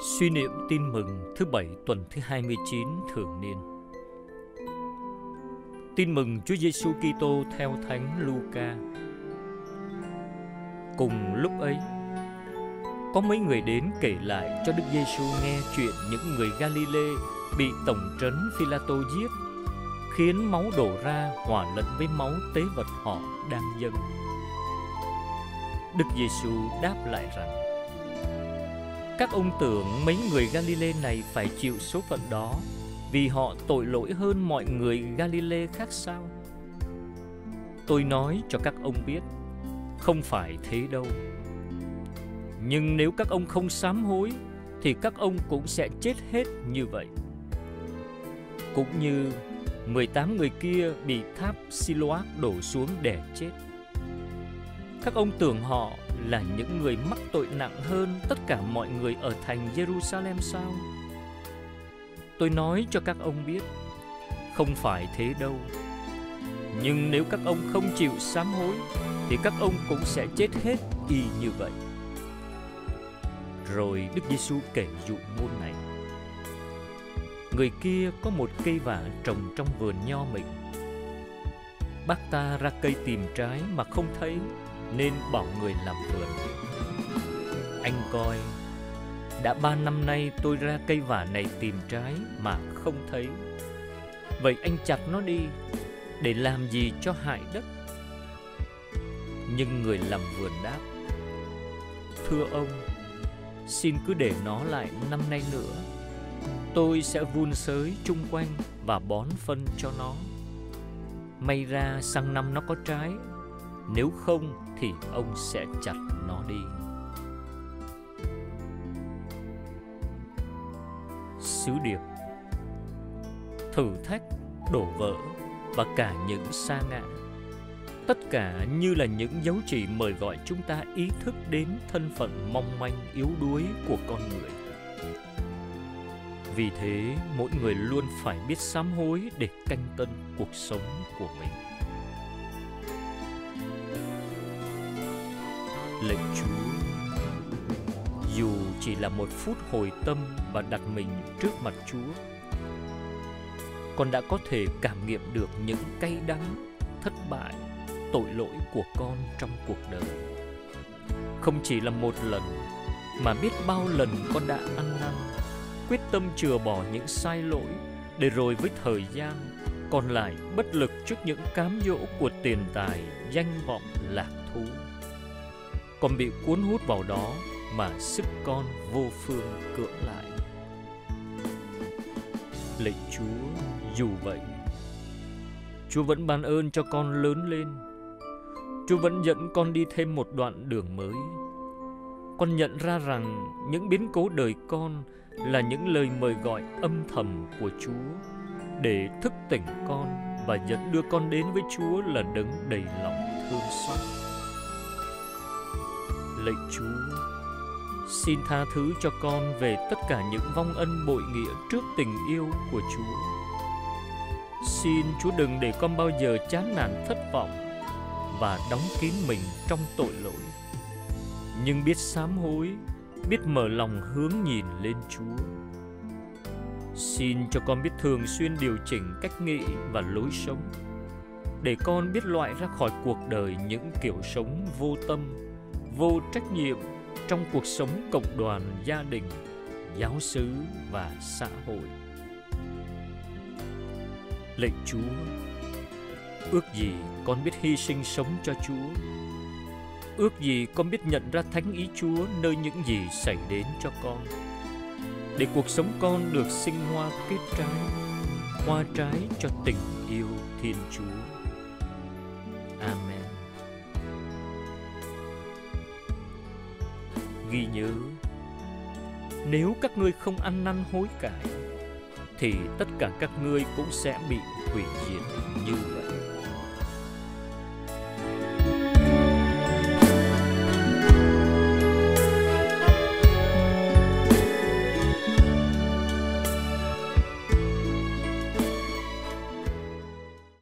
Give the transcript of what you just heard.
Suy niệm tin mừng thứ bảy tuần thứ 29 thường niên. Tin mừng Chúa Giêsu Kitô theo Thánh Luca. Cùng lúc ấy, có mấy người đến kể lại cho Đức Giêsu nghe chuyện những người Galile bị tổng trấn Phi-la-tô giết, khiến máu đổ ra hòa lẫn với máu tế vật họ đang dâng. Đức Giêsu đáp lại rằng: các ông tưởng mấy người Galilee này phải chịu số phận đó vì họ tội lỗi hơn mọi người Galilee khác sao? Tôi nói cho các ông biết, không phải thế đâu. Nhưng nếu các ông không sám hối thì các ông cũng sẽ chết hết như vậy. Cũng như 18 người kia bị tháp Siloak đổ xuống để chết. Các ông tưởng họ là những người mắc tội nặng hơn tất cả mọi người ở thành Jerusalem sao? Tôi nói cho các ông biết, không phải thế đâu. Nhưng nếu các ông không chịu sám hối, thì các ông cũng sẽ chết hết y như vậy. Rồi Đức Giêsu kể dụ ngôn này. Người kia có một cây vả trồng trong vườn nho mình. Bác ta ra cây tìm trái mà không thấy nên bỏ người làm vườn. Anh coi, đã ba năm nay tôi ra cây vả này tìm trái mà không thấy. Vậy anh chặt nó đi, để làm gì cho hại đất? Nhưng người làm vườn đáp, Thưa ông, xin cứ để nó lại năm nay nữa. Tôi sẽ vun sới chung quanh và bón phân cho nó. May ra sang năm nó có trái nếu không thì ông sẽ chặt nó đi. Sứ điệp Thử thách, đổ vỡ và cả những sa ngã Tất cả như là những dấu chỉ mời gọi chúng ta ý thức đến thân phận mong manh yếu đuối của con người. Vì thế, mỗi người luôn phải biết sám hối để canh tân cuộc sống của mình. Lệnh Chúa. Dù chỉ là một phút hồi tâm và đặt mình trước mặt Chúa, con đã có thể cảm nghiệm được những cay đắng, thất bại, tội lỗi của con trong cuộc đời. Không chỉ là một lần, mà biết bao lần con đã ăn năn, quyết tâm chừa bỏ những sai lỗi, để rồi với thời gian, còn lại bất lực trước những cám dỗ của tiền tài, danh vọng, lạc thú còn bị cuốn hút vào đó mà sức con vô phương cưỡng lại. Lạy Chúa, dù vậy, Chúa vẫn ban ơn cho con lớn lên. Chúa vẫn dẫn con đi thêm một đoạn đường mới. Con nhận ra rằng những biến cố đời con là những lời mời gọi âm thầm của Chúa để thức tỉnh con và dẫn đưa con đến với Chúa là đấng đầy lòng thương xót lạy Chúa. Xin tha thứ cho con về tất cả những vong ân bội nghĩa trước tình yêu của Chúa. Xin Chúa đừng để con bao giờ chán nản thất vọng và đóng kín mình trong tội lỗi. Nhưng biết sám hối, biết mở lòng hướng nhìn lên Chúa. Xin cho con biết thường xuyên điều chỉnh cách nghĩ và lối sống để con biết loại ra khỏi cuộc đời những kiểu sống vô tâm vô trách nhiệm trong cuộc sống cộng đoàn, gia đình, giáo xứ và xã hội. Lạy chúa, ước gì con biết hy sinh sống cho chúa. Ước gì con biết nhận ra thánh ý chúa nơi những gì xảy đến cho con. Để cuộc sống con được sinh hoa kết trái, hoa trái cho tình yêu thiên chúa. Amen. Ghi nhớ. Nếu các ngươi không ăn năn hối cải, thì tất cả các ngươi cũng sẽ bị hủy diệt như vậy.